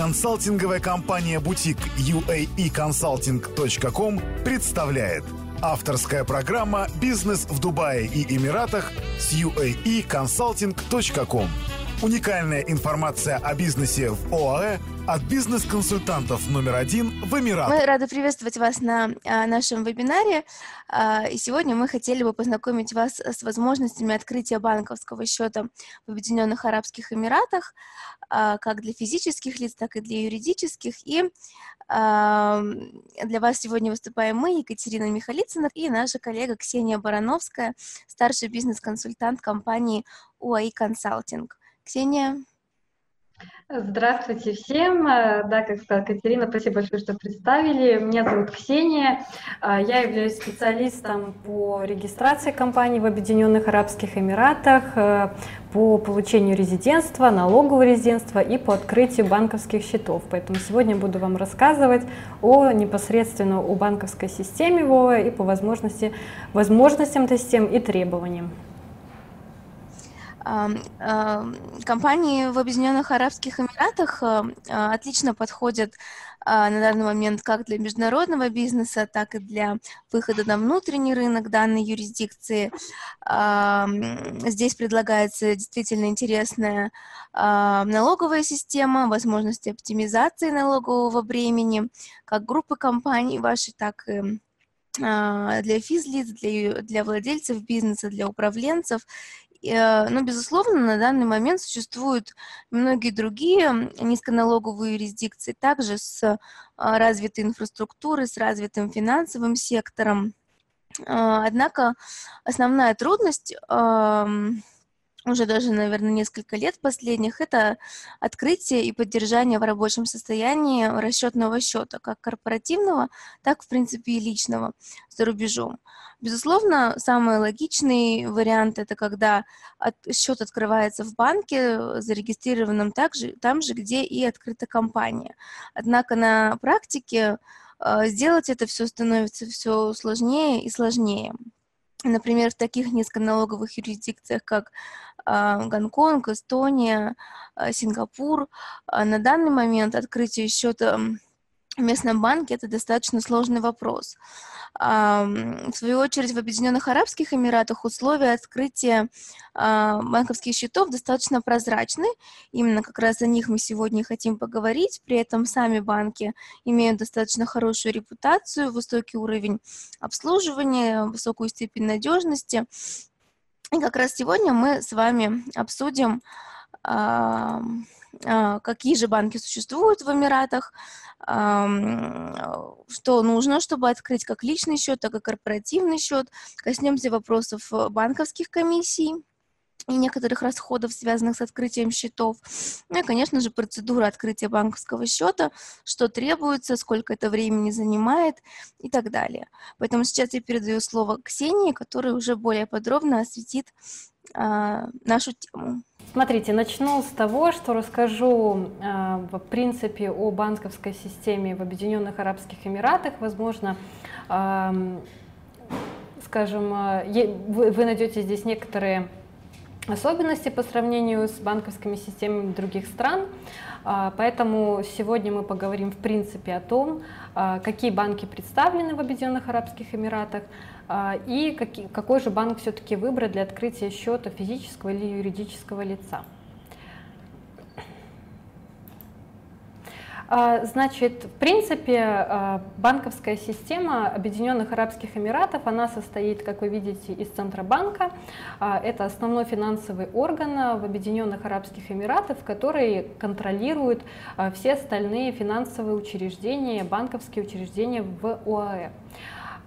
Консалтинговая компания «Бутик» uaeconsulting.com представляет. Авторская программа «Бизнес в Дубае и Эмиратах» с uaeconsulting.com Уникальная информация о бизнесе в ОАЭ от бизнес-консультантов номер один в Эмиратах. Мы рады приветствовать вас на а, нашем вебинаре. А, и сегодня мы хотели бы познакомить вас с возможностями открытия банковского счета в Объединенных Арабских Эмиратах, а, как для физических лиц, так и для юридических. И для вас сегодня выступаем мы, Екатерина Михалицына, и наша коллега Ксения Барановская, старший бизнес-консультант компании УАИ Консалтинг. Ксения. Здравствуйте всем. Э, да, как сказала Катерина, спасибо большое, что представили. Меня зовут Ксения. Э, я являюсь специалистом по регистрации компаний в Объединенных Арабских Эмиратах, э, по получению резидентства, налогового резидентства и по открытию банковских счетов. Поэтому сегодня буду вам рассказывать о непосредственно о банковской системе ВОА и по возможности, возможностям этой системы и требованиям. Компании в Объединенных Арабских Эмиратах а, отлично подходят а, на данный момент как для международного бизнеса, так и для выхода на внутренний рынок данной юрисдикции. Здесь предлагается действительно интересная налоговая система, возможности оптимизации налогового бремени, как группы компаний вашей, так и для физлиц, для, для владельцев бизнеса, для управленцев но, безусловно, на данный момент существуют многие другие низконалоговые юрисдикции, также с а, развитой инфраструктурой, с развитым финансовым сектором. А, однако основная трудность уже даже, наверное, несколько лет последних, это открытие и поддержание в рабочем состоянии расчетного счета, как корпоративного, так, в принципе, и личного за рубежом. Безусловно, самый логичный вариант – это когда от, счет открывается в банке, зарегистрированном так же, там же, где и открыта компания. Однако на практике э, сделать это все становится все сложнее и сложнее. Например, в таких низконалоговых юрисдикциях, как э, Гонконг, Эстония, э, Сингапур, э, на данный момент открытие счета в местном банке это достаточно сложный вопрос. В свою очередь, в Объединенных Арабских Эмиратах условия открытия банковских счетов достаточно прозрачны. Именно как раз о них мы сегодня хотим поговорить. При этом сами банки имеют достаточно хорошую репутацию, высокий уровень обслуживания, высокую степень надежности. И как раз сегодня мы с вами обсудим а, какие же банки существуют в Эмиратах, что нужно, чтобы открыть как личный счет, так и корпоративный счет. Коснемся вопросов банковских комиссий и некоторых расходов, связанных с открытием счетов. Ну и, конечно же, процедура открытия банковского счета, что требуется, сколько это времени занимает и так далее. Поэтому сейчас я передаю слово Ксении, которая уже более подробно осветит а, нашу тему. Смотрите, начну с того, что расскажу, а, в принципе, о банковской системе в Объединенных Арабских Эмиратах. Возможно, скажем, а, вы найдете здесь некоторые особенности по сравнению с банковскими системами других стран. Поэтому сегодня мы поговорим в принципе о том, какие банки представлены в Объединенных Арабских Эмиратах, и какой же банк все-таки выбрать для открытия счета физического или юридического лица. А, значит, в принципе, а, банковская система Объединенных Арабских Эмиратов, она состоит, как вы видите, из Центробанка. Это основной финансовый орган в Объединенных Арабских Эмиратах, который контролирует все остальные финансовые учреждения, банковские учреждения в ОАЭ.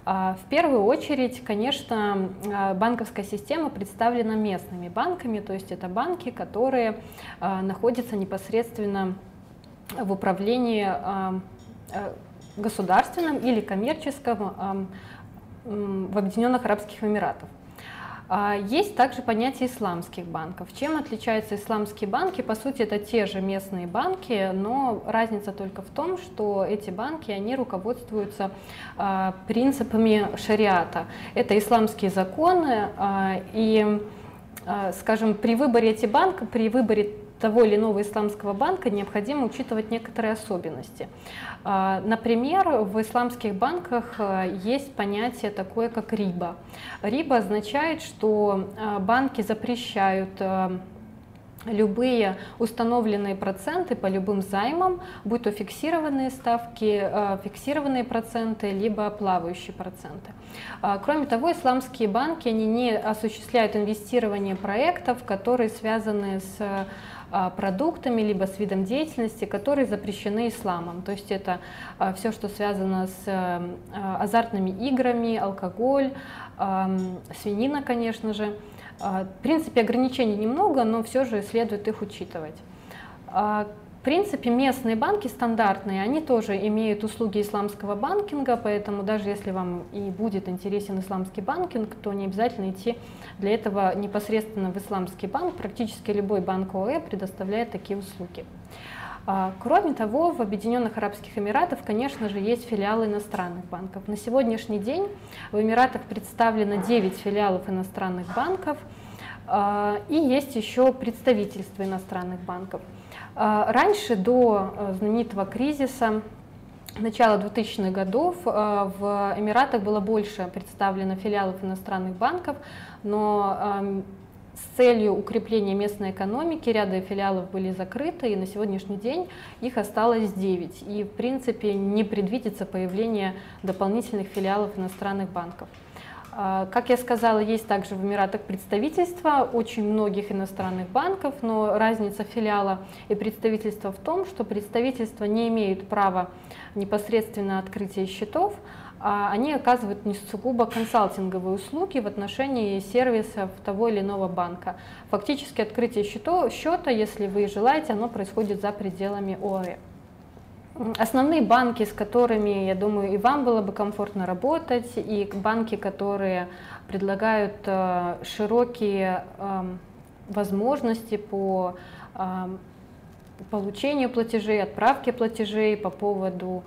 А, в первую очередь, конечно, а, банковская система представлена местными банками, то есть это банки, которые а, находятся непосредственно в управлении государственном или коммерческом в Объединенных Арабских Эмиратах. А, есть также понятие исламских банков. Чем отличаются исламские банки? По сути, это те же местные банки, но разница только в том, что эти банки, они руководствуются а, принципами шариата. Это исламские законы, а, и, скажем, при выборе этих банков, при выборе того или иного исламского банка необходимо учитывать некоторые особенности. А, например, в исламских банках э, есть понятие такое, как риба. Риба означает, что э, банки запрещают э, любые установленные проценты по любым займам, будь то фиксированные ставки, фиксированные проценты, либо плавающие проценты. А, кроме того, исламские банки они не осуществляют инвестирование проектов, которые связаны с а, продуктами, либо с видом деятельности, которые запрещены исламом. То есть это а, все, что связано с азартными играми, алкоголь, свинина, конечно же. В принципе, ограничений немного, но все же следует их учитывать. В принципе, местные банки стандартные, они тоже имеют услуги исламского банкинга, поэтому даже если вам и будет интересен исламский банкинг, то не обязательно идти для этого непосредственно в исламский банк. Практически любой банк ОЭ предоставляет такие услуги. А, кроме того, в Объединенных Арабских Эмиратах, конечно же, есть филиалы иностранных банков. На сегодняшний день в Эмиратах представлено 9 филиалов иностранных банков, а, и есть еще представительства иностранных банков. А, раньше, до э, знаменитого кризиса, начала 2000-х годов э, в Эмиратах было больше представлено филиалов иностранных банков, но эм, с целью укрепления местной экономики ряда филиалов были закрыты, и на сегодняшний день их осталось 9. И, в принципе, не предвидится появление дополнительных филиалов иностранных банков. А, как я сказала, есть также в Эмиратах представительства очень многих иностранных банков, но разница филиала и представительства в том, что представительства не имеют права непосредственно открытия счетов, они оказывают не сугубо консалтинговые услуги в отношении сервисов того или иного банка. Фактически открытие счета, если вы желаете, оно происходит за пределами ОАЭ. Основные банки, с которыми, я думаю, и вам было бы комфортно работать, и банки, которые предлагают э, широкие эм, возможности по эм, получению платежей, отправке платежей, по поводу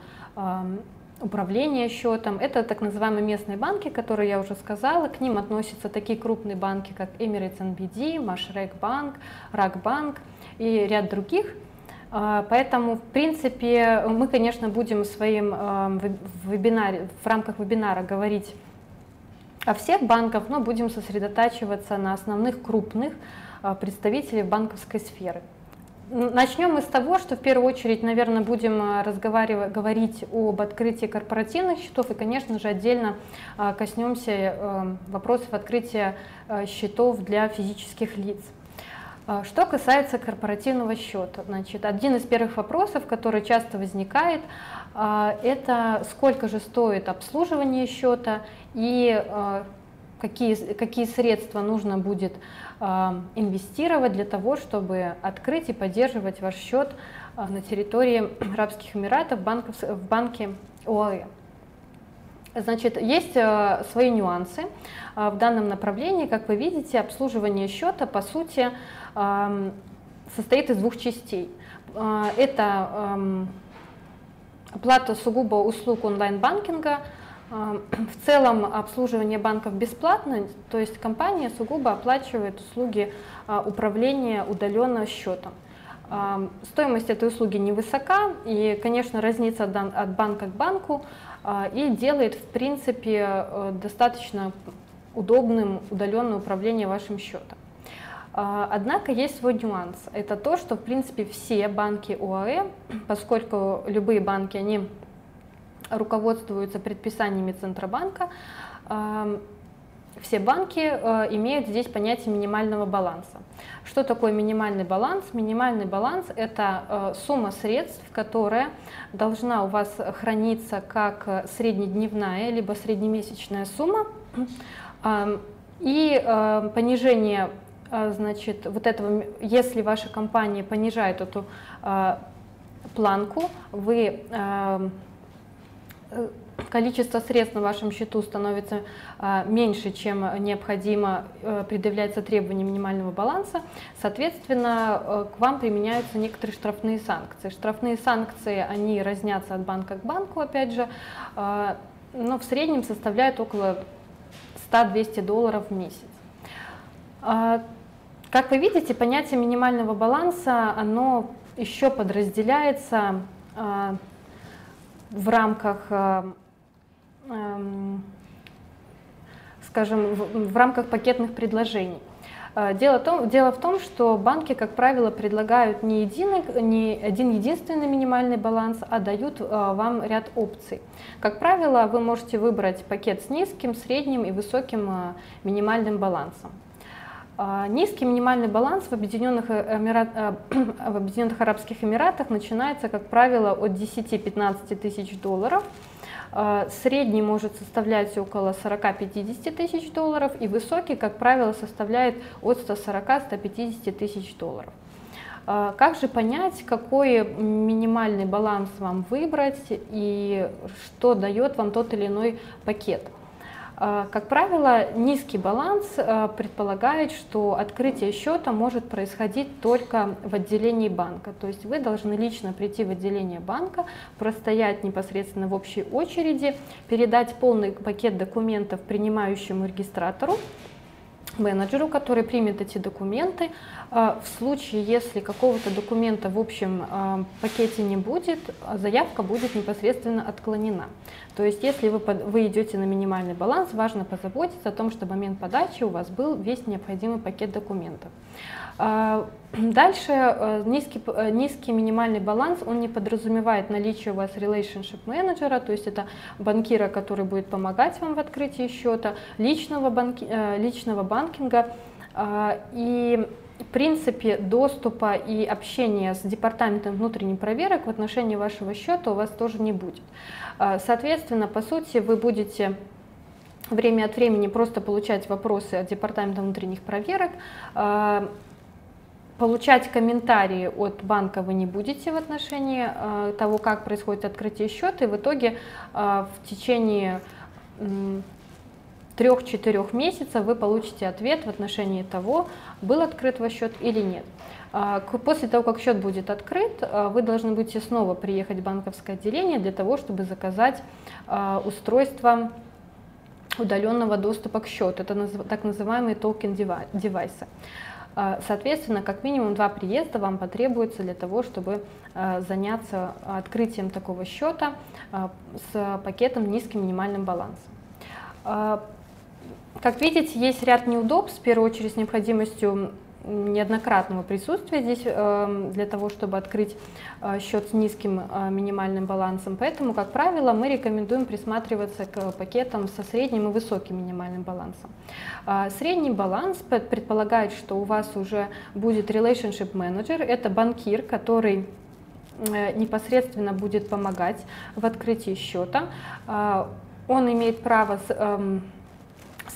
управления счетом. Это так называемые местные банки, которые я уже сказала. К ним относятся такие крупные банки, как Emirates NBD, Машрек Банк, Рак Банк и ряд других – а, поэтому, в принципе, мы, конечно, будем в своем а, вебинаре, в рамках вебинара говорить о всех банках, но будем сосредотачиваться на основных крупных а, представителей банковской сферы. Начнем мы с того, что в первую очередь, наверное, будем разговаривать, говорить об открытии корпоративных счетов и, конечно же, отдельно коснемся вопросов открытия счетов для физических лиц. Что касается корпоративного счета, значит, один из первых вопросов, который часто возникает, это сколько же стоит обслуживание счета и какие, какие средства нужно будет инвестировать для того, чтобы открыть и поддерживать ваш счет на территории Арабских Эмиратов в банке ОАЭ. Значит, есть свои нюансы в данном направлении. Как вы видите, обслуживание счета, по сути, состоит из двух частей. Это оплата сугубо услуг онлайн-банкинга. В целом обслуживание банков бесплатно, то есть компания сугубо оплачивает услуги а, управления удаленно счетом. Стоимость этой услуги невысока и, конечно, разнится от банка к банку а, и делает, в принципе, э, достаточно удобным удаленное управление вашим счетом. А, однако есть свой нюанс. Это то, что в принципе все банки ОАЭ, поскольку любые банки, они руководствуются предписаниями Центробанка, все банки э, имеют здесь понятие минимального баланса. Что такое минимальный баланс? Минимальный баланс – это э, сумма средств, которая должна у вас храниться как среднедневная либо среднемесячная сумма, и э, понижение значит, вот этого, если ваша компания понижает эту планку, вы а, э, количество средств на вашем счету становится а, меньше, чем необходимо а, предъявляется требование минимального баланса, соответственно, а, к вам применяются некоторые штрафные санкции. Штрафные санкции, они разнятся от банка к банку, опять же, а, но в среднем составляют около 100-200 долларов в месяц. как вы видите, понятие минимального баланса, оно еще подразделяется э, в рамках, э, э, скажем, в, в рамках пакетных предложений. Э, дело, том, дело в том, что банки, как правило, предлагают не, единый, не один единственный минимальный баланс, а дают э, вам ряд опций. Как правило, вы можете выбрать пакет с низким, средним и высоким минимальным балансом. Низкий минимальный баланс в Объединенных, Эмират, в Объединенных Арабских Эмиратах начинается, как правило, от 10-15 тысяч долларов – а, средний может составлять около 40-50 тысяч долларов и высокий, как правило, составляет от 140-150 тысяч долларов. А, как же понять, какой минимальный баланс вам выбрать и что дает вам тот или иной пакет? А, как правило, низкий баланс а, предполагает, что открытие счета может происходить только в отделении банка. То есть вы должны лично прийти в отделение банка, простоять непосредственно в общей очереди, передать полный пакет документов принимающему регистратору, менеджеру, который примет эти документы. А, в случае, если какого-то документа в общем а, пакете не будет, заявка будет непосредственно отклонена. То есть, если вы, вы идете на минимальный баланс, важно позаботиться о том, что момент подачи у вас был весь необходимый пакет документов. А, дальше э, низкий, э, низкий минимальный баланс, он не подразумевает наличие у вас relationship менеджера, то есть это банкира, который будет помогать вам в открытии счета, личного, банки, э, личного банкинга. А, и в принципе доступа и общения с департаментом внутренних проверок в отношении вашего счета у вас тоже не будет. А, соответственно, по сути, вы будете время от времени просто получать вопросы от департамента внутренних проверок, Получать комментарии от банка вы не будете в отношении э, того, как происходит открытие счета, и в итоге э, в течение трех-четырех месяцев вы получите ответ в отношении того, был открыт ваш счет или нет. Э, после того, как счет будет открыт, э, вы должны будете снова приехать в банковское отделение для того, чтобы заказать э, устройство удаленного доступа к счету. Это так называемые токен-девайсы. А, соответственно, как минимум два приезда вам потребуется для того, чтобы а, заняться открытием такого счета а, с пакетом низким минимальным балансом. Как видите, есть ряд неудобств, в первую очередь с необходимостью неоднократного присутствия здесь эм, для того, чтобы открыть э, счет с низким э, минимальным балансом. Поэтому, как правило, мы рекомендуем присматриваться к пакетам со средним и высоким минимальным балансом. А, средний баланс предполагает, что у вас уже будет relationship manager, это банкир, который э, непосредственно будет помогать в открытии счета. Он имеет право эм,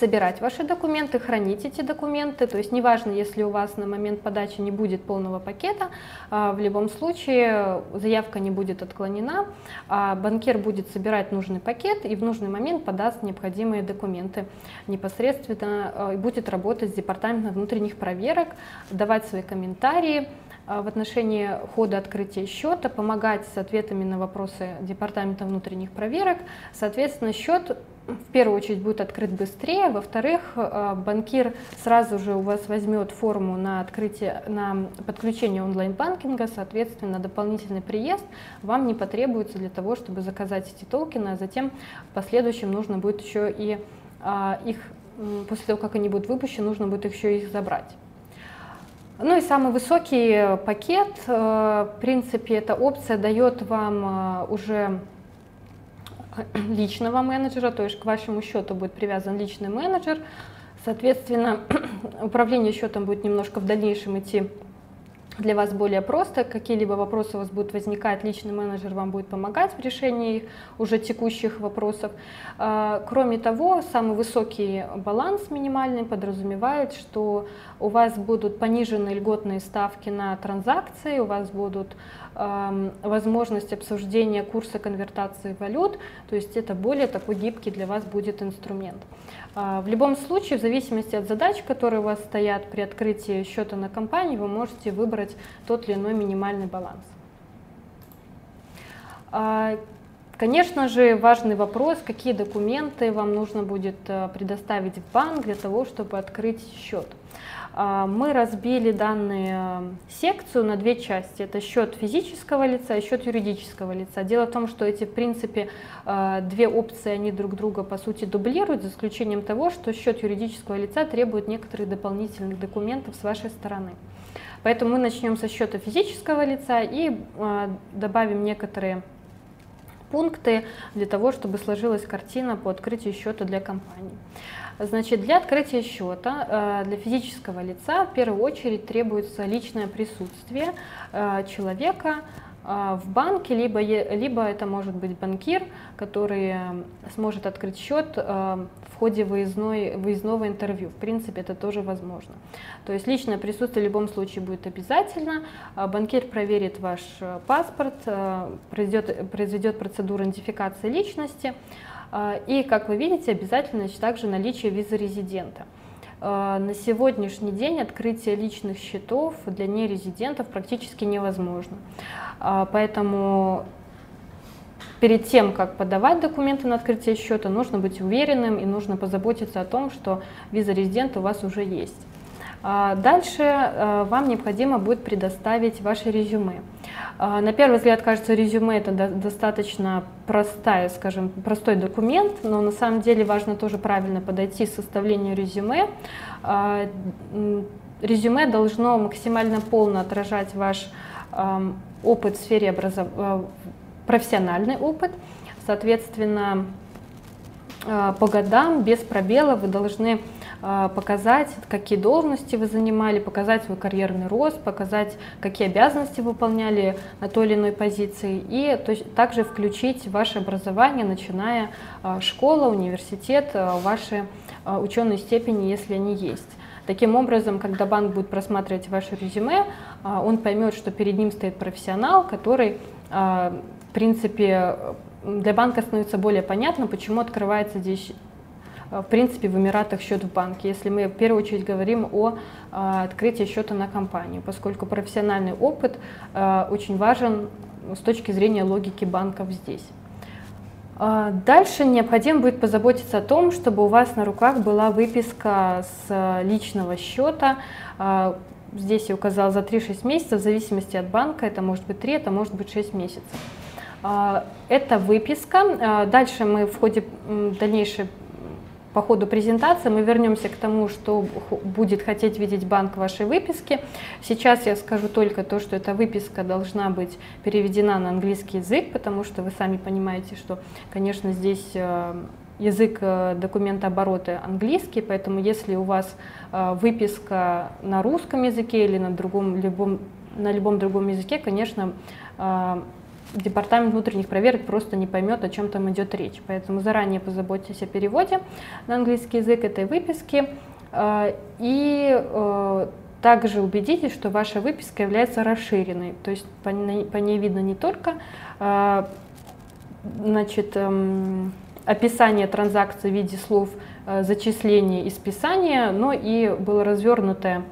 собирать ваши документы, хранить эти документы. То есть неважно, если у вас на момент подачи не будет полного пакета, а, в любом случае заявка не будет отклонена, а банкир будет собирать нужный пакет и в нужный момент подаст необходимые документы непосредственно а, и будет работать с департаментом внутренних проверок, давать свои комментарии, в отношении хода открытия счета, помогать с ответами на вопросы Департамента внутренних проверок. Соответственно, счет в первую очередь будет открыт быстрее, во-вторых, э, банкир сразу же у вас возьмет форму на открытие, на подключение онлайн-банкинга, соответственно, дополнительный приезд вам не потребуется для того, чтобы заказать эти токены, а затем в последующем нужно будет еще и а, их, после того, как они будут выпущены, нужно будет еще их забрать. Ну и самый высокий пакет, э, в принципе, эта опция дает вам э, уже личного менеджера, то есть к вашему счету будет привязан личный менеджер. Соответственно, управление счетом будет немножко в дальнейшем идти для вас более просто. Какие-либо вопросы у вас будут возникать, личный менеджер вам будет помогать в решении уже текущих вопросов. А, кроме того, самый высокий баланс минимальный подразумевает, что у вас будут понижены льготные ставки на транзакции, у вас будут возможность обсуждения курса конвертации валют, то есть это более такой гибкий для вас будет инструмент. А, в любом случае, в зависимости от задач, которые у вас стоят при открытии счета на компании, вы можете выбрать тот или иной минимальный баланс. А, конечно же, важный вопрос, какие документы вам нужно будет э, предоставить в банк для того, чтобы открыть счет. А, мы разбили данную секцию на две части. Это счет физического лица и счет юридического лица. Дело в том, что эти, в принципе, а, две опции, они друг друга, по сути, дублируют, за исключением того, что счет юридического лица требует некоторых дополнительных документов с вашей стороны. Поэтому мы начнем со счета физического лица и а, добавим некоторые пункты для того, чтобы сложилась картина по открытию счета для компании. Значит, для открытия счета э, для физического лица в первую очередь требуется личное присутствие э, человека, э, в банке, либо, либо это может быть банкир, который сможет открыть счет в ходе выездной, выездного интервью. В принципе, это тоже возможно. То есть личное присутствие в любом случае будет обязательно. Банкир проверит ваш паспорт, произведет, произведет процедуру идентификации личности, и, как вы видите, обязательно также наличие визы резидента. А, на сегодняшний день открытие личных счетов для нерезидентов практически невозможно. А, поэтому перед тем, как подавать документы на открытие счета, нужно быть уверенным и нужно позаботиться о том, что виза резидента у вас уже есть. А, дальше а, вам необходимо будет предоставить ваше резюме. А, на первый взгляд кажется, резюме это достаточно простая, скажем, простой документ, но на самом деле важно тоже правильно подойти к составлению резюме. Резюме должно максимально полно отражать ваш опыт в сфере образования, профессиональный опыт. Соответственно, по годам без пробела вы должны показать, какие должности вы занимали, показать свой карьерный рост, показать, какие обязанности выполняли на той или иной позиции, и также включить ваше образование, начиная а, школа, университет, а, ваши ученые степени, если они есть. Таким образом, когда банк будет просматривать ваше резюме, он поймет, что перед ним стоит профессионал, который, в принципе, для банка становится более понятно, почему открывается здесь в принципе, в Эмиратах счет в банке, если мы в первую очередь говорим о а, открытии счета на компанию, поскольку профессиональный опыт а, очень важен с точки зрения логики банков здесь. Дальше необходимо будет позаботиться о том, чтобы у вас на руках была выписка с личного счета. Здесь я указала за 3-6 месяцев, в зависимости от банка, это может быть 3, это может быть 6 месяцев. Это выписка. Дальше мы в ходе дальнейшей по ходу презентации мы вернемся к тому, что будет хотеть видеть банк вашей выписки. Сейчас я скажу только то, что эта выписка должна быть переведена на английский язык, потому что вы сами понимаете, что, конечно, здесь э, язык э, документа оборота английский, поэтому если у вас э, выписка на русском языке или на, другом, любом, на любом другом языке, конечно, департамент внутренних проверок просто не поймет, о чем там идет речь. Поэтому заранее позаботьтесь о переводе на английский язык этой выписки. Э, и э, также убедитесь, что ваша выписка является расширенной, то есть по ней, видно не только э, значит, эм, описание транзакции в виде слов зачисления и списания, но и было развернутое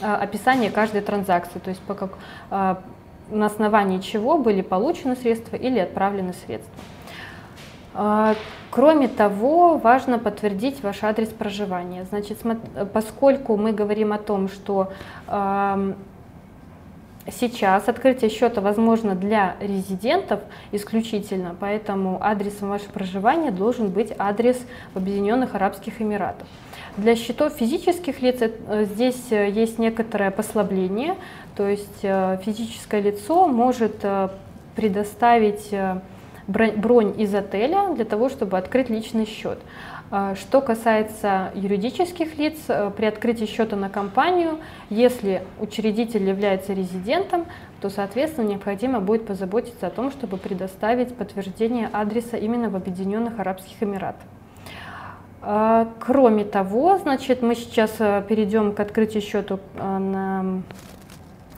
описание каждой транзакции, то есть по как, на основании чего были получены средства или отправлены средства. А, кроме того, важно подтвердить ваш адрес проживания. Значит, поскольку мы говорим о том, что сейчас открытие счета возможно для резидентов исключительно, поэтому адресом вашего проживания должен быть адрес в Объединенных Арабских Эмиратах. Для счетов физических лиц э, здесь э, есть некоторое послабление, то есть э, физическое лицо может предоставить бронь из отеля для того, чтобы открыть личный счет. Что касается юридических лиц, при открытии счета на компанию, если учредитель является резидентом, то, соответственно, необходимо будет позаботиться о том, чтобы предоставить подтверждение адреса именно в Объединенных Арабских Эмиратах. А, кроме того, значит, мы сейчас э, перейдем к открытию счета э, на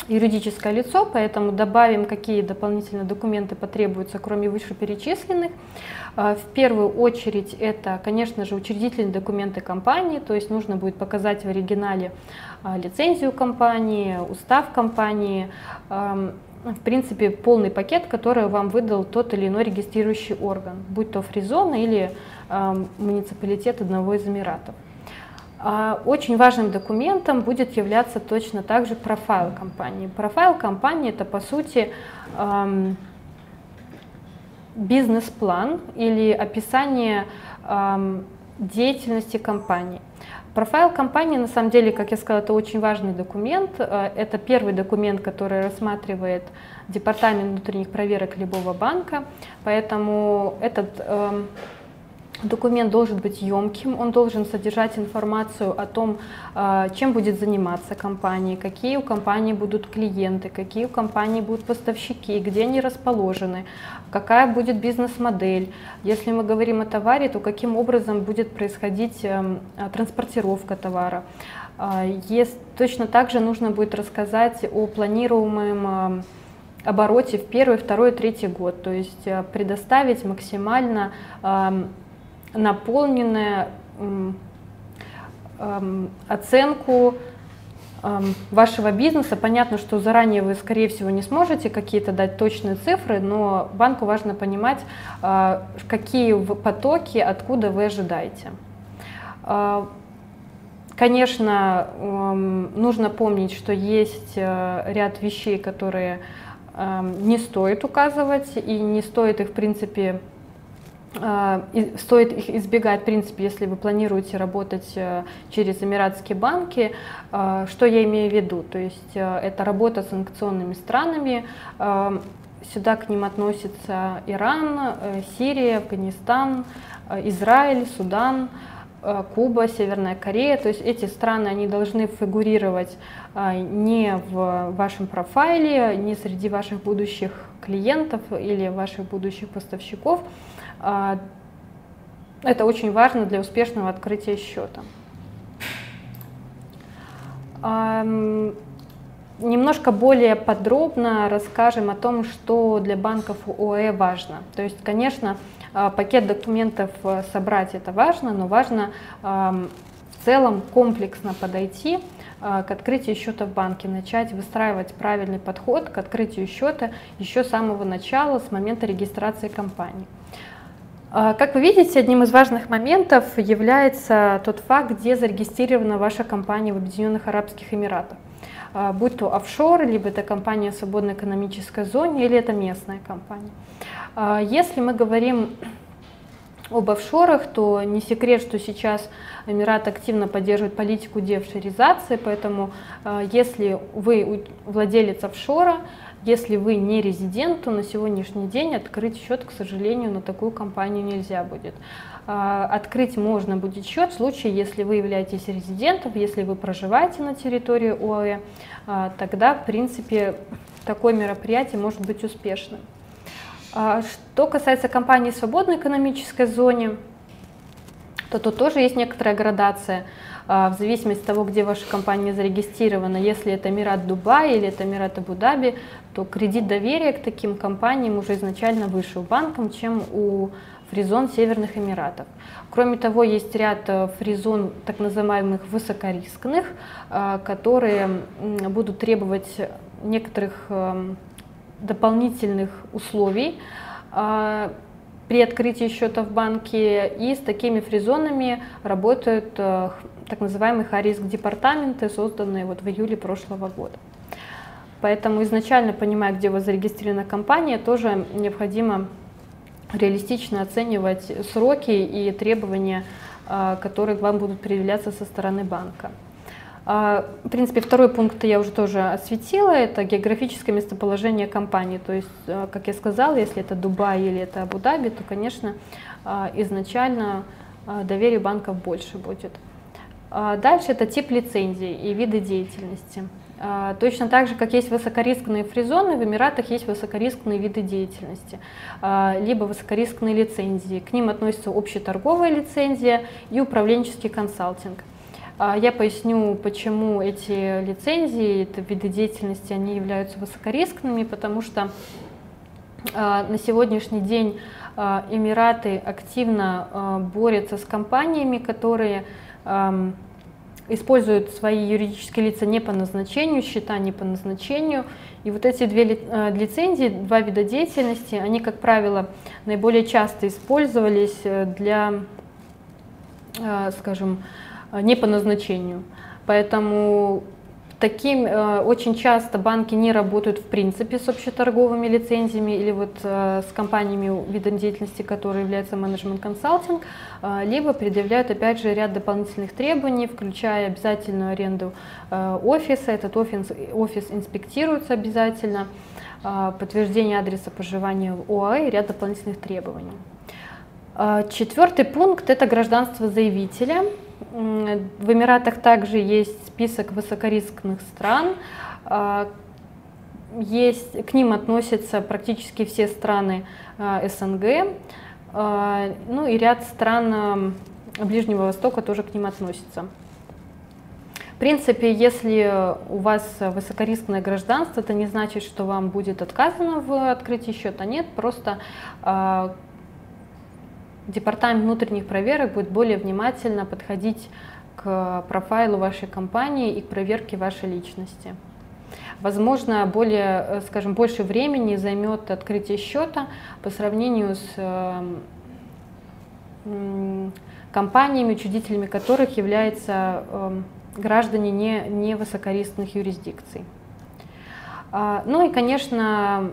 юридическое лицо, поэтому добавим, какие дополнительные документы потребуются, кроме вышеперечисленных. А, в первую очередь это, конечно же, учредительные документы компании, то есть нужно будет показать в оригинале а, лицензию компании, устав компании, в принципе, полный пакет, который вам выдал тот или иной регистрирующий орган, будь то фризона или муниципалитет одного из Эмиратов. А очень важным документом будет являться точно так же профайл компании. Профайл компании это по сути эм, бизнес-план или описание эм, деятельности компании. Профайл компании, на самом деле, как я сказала, это очень важный документ. Э, это первый документ, который рассматривает департамент внутренних проверок любого банка. Поэтому этот э, Документ должен быть емким, он должен содержать информацию о том, а, чем будет заниматься компания, какие у компании будут клиенты, какие у компании будут поставщики, где они расположены, какая будет бизнес-модель. Если мы говорим о товаре, то каким образом будет происходить эм, транспортировка товара. А, точно так же нужно будет рассказать о планируемом обороте в первый, второй, третий год, то есть э, предоставить максимально наполненная оценку вашего бизнеса. Понятно, что заранее вы, скорее всего, не сможете какие-то дать точные цифры, но банку важно понимать, а, какие потоки, откуда вы ожидаете. А, конечно, нужно помнить, что есть э, ряд вещей, которые не стоит указывать, и не стоит их, в принципе, стоит их избегать, в принципе, если вы планируете работать э, через эмиратские банки. А, что я имею в виду? То есть э, это работа с санкционными странами. А, сюда к ним относятся Иран, э, Сирия, Афганистан, Израиль, Судан, Куба, Северная Корея. То есть эти страны, они должны фигурировать не в вашем профайле, не среди ваших будущих клиентов или ваших будущих поставщиков. А, это очень важно для успешного открытия счета. Немножко более подробно расскажем о том, что для банков ОЭ важно. То есть, конечно, пакет документов э, собрать это важно, но важно в целом комплексно подойти а, к открытию счета в банке, начать выстраивать правильный подход к открытию счета еще с самого начала, с момента регистрации компании. А, как вы видите, одним из важных моментов является тот факт, где зарегистрирована ваша компания в Объединенных Арабских Эмиратах. А, будь то офшор, либо это компания в свободной экономической зоне, или это местная компания. А, если мы говорим об офшорах, то не секрет, что сейчас Эмират активно поддерживает политику деофшоризации, поэтому если вы владелец офшора, если вы не резидент, то на сегодняшний день открыть счет, к сожалению, на такую компанию нельзя будет. А, открыть можно будет счет в случае, если вы являетесь резидентом, если вы проживаете на территории ОАЭ, а, тогда, в принципе, такое мероприятие может быть успешным. А, что касается компании в свободной экономической зоне, то тут тоже есть некоторая градация. А, в зависимости от того, где ваша компания зарегистрирована. Если это Эмират Дубай или это Эмират Абу-Даби, то кредит доверия к таким компаниям уже изначально выше у банкам, чем у фризон Северных Эмиратов. Кроме того, есть ряд э, фризон так называемых высокорискных, э, которые будут требовать некоторых эм, дополнительных условий а, при открытии счета в банке, и с такими фризонами работают э, так называемые хариск департаменты, созданные вот в июле прошлого года. Поэтому изначально, понимая, где у вас зарегистрирована компания, тоже необходимо реалистично оценивать сроки и требования, э, которые к вам будут предъявляться со стороны банка. А, в принципе, второй пункт я уже тоже осветила, это географическое местоположение компании. То есть, э, как я сказала, если это Дубай или это Абу-Даби, то, конечно, а, изначально а, доверие банков больше будет. Дальше это тип лицензии и виды деятельности. Точно так же, как есть высокорискные фризоны, в Эмиратах есть высокорискные виды деятельности, либо высокорискные лицензии. К ним относятся общеторговая лицензия и управленческий консалтинг. А, я поясню, почему эти лицензии, это виды деятельности, они являются высокорискными, потому что а, на сегодняшний день а, Эмираты активно борются с компаниями, которые используют свои юридические лица не по назначению, счета не по назначению. И вот эти две лицензии, два вида деятельности, они, как правило, наиболее часто использовались э, для, скажем, не по назначению. Поэтому Таким э, очень часто банки не работают в принципе с общеторговыми лицензиями или вот э, с компаниями видом деятельности, которые являются менеджмент консалтинг, э, либо предъявляют опять же ряд дополнительных требований, включая обязательную аренду э, офиса. Этот офис, офис инспектируется обязательно, э, подтверждение адреса проживания в ОАЭ и ряд дополнительных требований. Э, четвертый пункт – это гражданство заявителя. В Эмиратах также есть список высокорискных стран. А, есть, к ним относятся практически все страны а, СНГ, а, ну и ряд стран Ближнего Востока тоже к ним относятся. В принципе, если у вас высокорискное гражданство, это не значит, что вам будет отказано в открытии счета. Нет, просто департамент внутренних проверок будет более внимательно подходить к профайлу вашей компании и к проверке вашей личности. Возможно, более, э, скажем, больше времени займет открытие счета по сравнению с эм, компаниями, учредителями которых являются эм, граждане не, не высокорискных юрисдикций. А, ну и, конечно,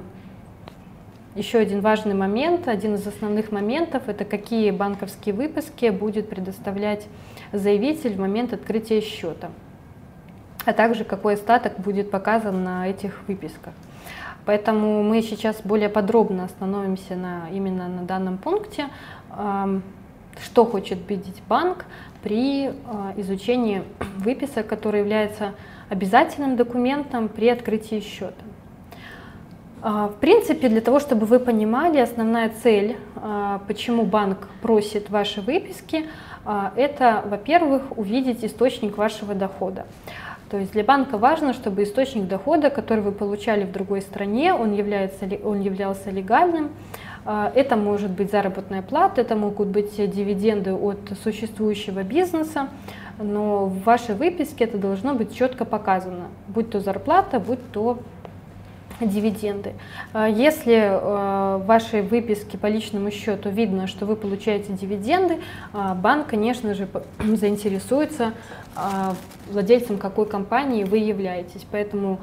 еще один важный момент, один из основных моментов, это какие банковские выписки будет предоставлять заявитель в момент открытия счета, а также какой остаток будет показан на этих выписках. Поэтому мы сейчас более подробно остановимся на, именно на данном пункте, что хочет видеть банк при а, изучении выписок, который является обязательным документом при открытии счета. А, в принципе, для того, чтобы вы понимали, основная цель, а, почему банк просит ваши выписки, а, это, во-первых, увидеть источник вашего дохода. То есть для банка важно, чтобы источник дохода, который вы получали в другой стране, он, является, он являлся легальным. Это может быть заработная плата, это могут быть дивиденды от существующего бизнеса, но в вашей выписке это должно быть четко показано, будь то зарплата, будь то дивиденды. А если э, в вашей выписке по личному счету видно, что вы получаете дивиденды, а, банк, конечно же, заинтересуется а, владельцем какой компании вы являетесь. Поэтому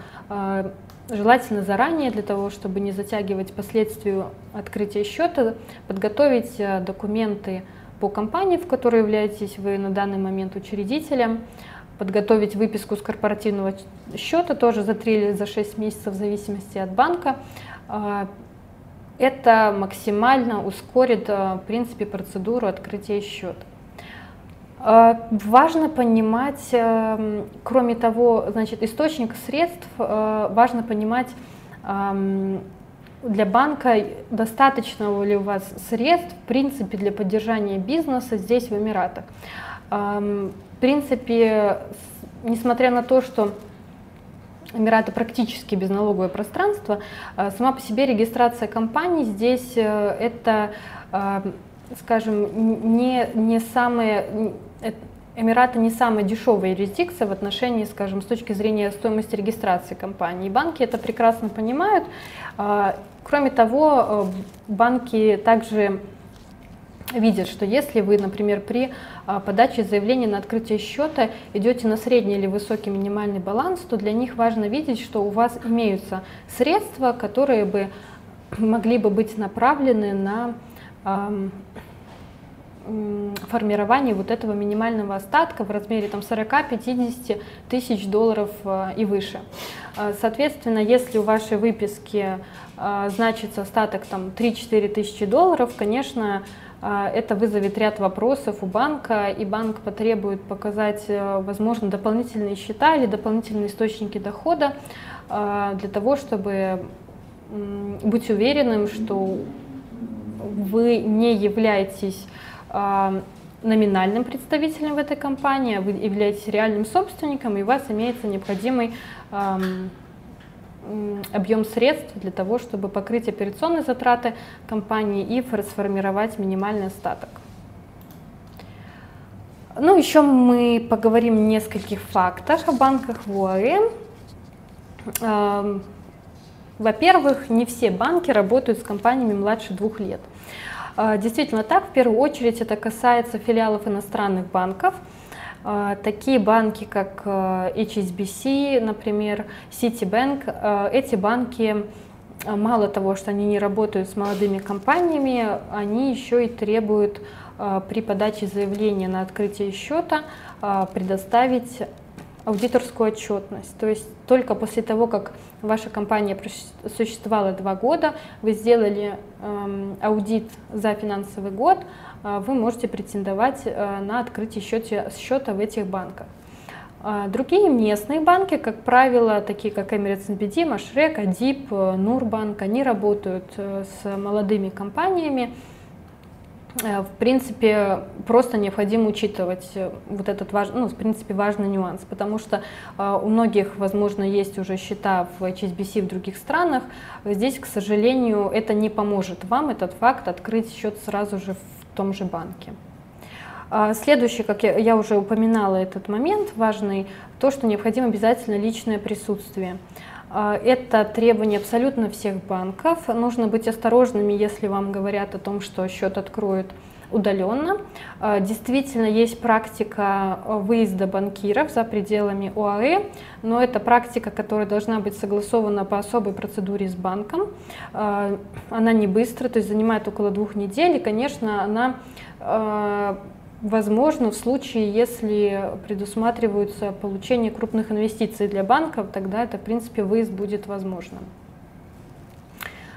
желательно заранее, для того, чтобы не затягивать последствию открытия счета, подготовить э, документы по компании, в которой являетесь вы на данный момент учредителем, подготовить выписку с корпоративного счета тоже за 3 или за 6 месяцев в зависимости от банка. А, это максимально ускорит, а, в принципе, процедуру открытия счета. А, важно понимать, кроме того, значит, источник средств, важно понимать, для банка достаточно ли у вас средств, в принципе, для поддержания бизнеса здесь, в Эмиратах принципе, несмотря на то, что Эмираты практически безналоговое пространство, э, сама по себе регистрация компаний здесь э, это, э, скажем, не, не самые Эмираты не самая дешевая юрисдикция в отношении, скажем, с точки зрения стоимости регистрации компании. банки это прекрасно понимают. Кроме того, банки также видят, что если вы, например, при а, подаче заявления на открытие счета идете на средний или высокий минимальный баланс, то для них важно видеть, что у вас имеются средства, которые бы могли бы быть направлены на формирование вот этого минимального остатка в размере там 40-50 тысяч долларов а, и выше. А, соответственно, если у вашей выписки значится остаток там 3-4 тысячи долларов, конечно, это вызовет ряд вопросов у банка, и банк потребует показать, э, возможно, дополнительные счета или дополнительные источники дохода для того, чтобы быть уверенным, что вы не являетесь номинальным представителем в этой компании, а вы являетесь реальным собственником, и у вас имеется необходимый объем средств для того, чтобы покрыть операционные затраты компании и сформировать минимальный остаток. Ну, еще мы поговорим о нескольких фактах о банках в. Эм, во-первых, не все банки работают с компаниями младше двух лет. Э, действительно так, в первую очередь это касается филиалов иностранных банков – Такие банки, как HSBC, например, Citibank, эти банки мало того, что они не работают с молодыми компаниями, они еще и требуют при подаче заявления на открытие счета предоставить аудиторскую отчетность. То есть только после того, как ваша компания существовала два года, вы сделали э, аудит за финансовый год, э, вы можете претендовать э, на открытие счета, счета в этих банках. Э, другие местные банки, как правило, такие как Emirates NBD, Машрек, Адип, э, Нурбанк, они работают э, с молодыми компаниями, в принципе, просто необходимо учитывать э, вот этот важный, ну, в принципе, важный нюанс, потому что э, у многих, возможно, есть уже счета в HSBC в других странах. Здесь, к сожалению, это не поможет вам, этот факт, открыть счет сразу же в том же банке. А следующий, как я уже упоминала этот момент важный, то, что необходимо обязательно личное присутствие. А, это требование абсолютно всех банков. Нужно быть осторожными, если вам говорят о том, что счет откроют удаленно. А, действительно, есть практика выезда банкиров за пределами ОАЭ, но это практика, которая должна быть согласована по особой процедуре с банком. А, она не быстрая, то есть занимает около двух недель, и, конечно, она Возможно, в случае, если предусматривается получение крупных инвестиций для банков, тогда это, в принципе, выезд будет возможным.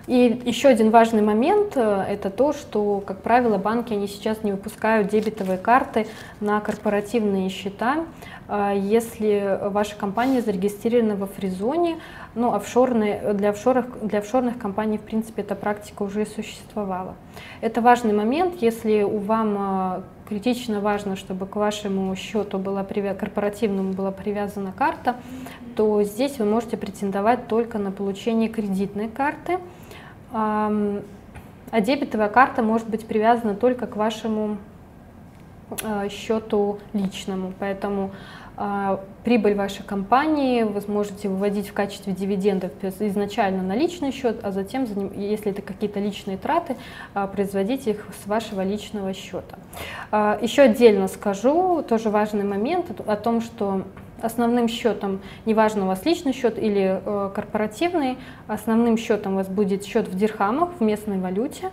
И еще один важный момент э, – это то, что, как правило, банки они сейчас не выпускают дебетовые карты на корпоративные счета. А если ваша компания зарегистрирована во фризоне, ну, офшорные, для, офшорных, для офшорных компаний, в принципе, эта практика уже существовала. Это важный момент, если у вам э, критично важно, чтобы к вашему счету была корпоративному была привязана карта, то здесь вы можете претендовать только на получение кредитной карты, а дебетовая карта может быть привязана только к вашему э, счету личному, поэтому прибыль вашей компании вы сможете выводить в качестве дивидендов изначально на личный счет, а затем, если это какие-то личные траты, а, производить их с вашего личного счета. А, еще отдельно скажу, тоже важный момент о том, что основным счетом, неважно у вас личный счет или э, корпоративный, основным счетом у вас будет счет в дирхамах, в местной валюте.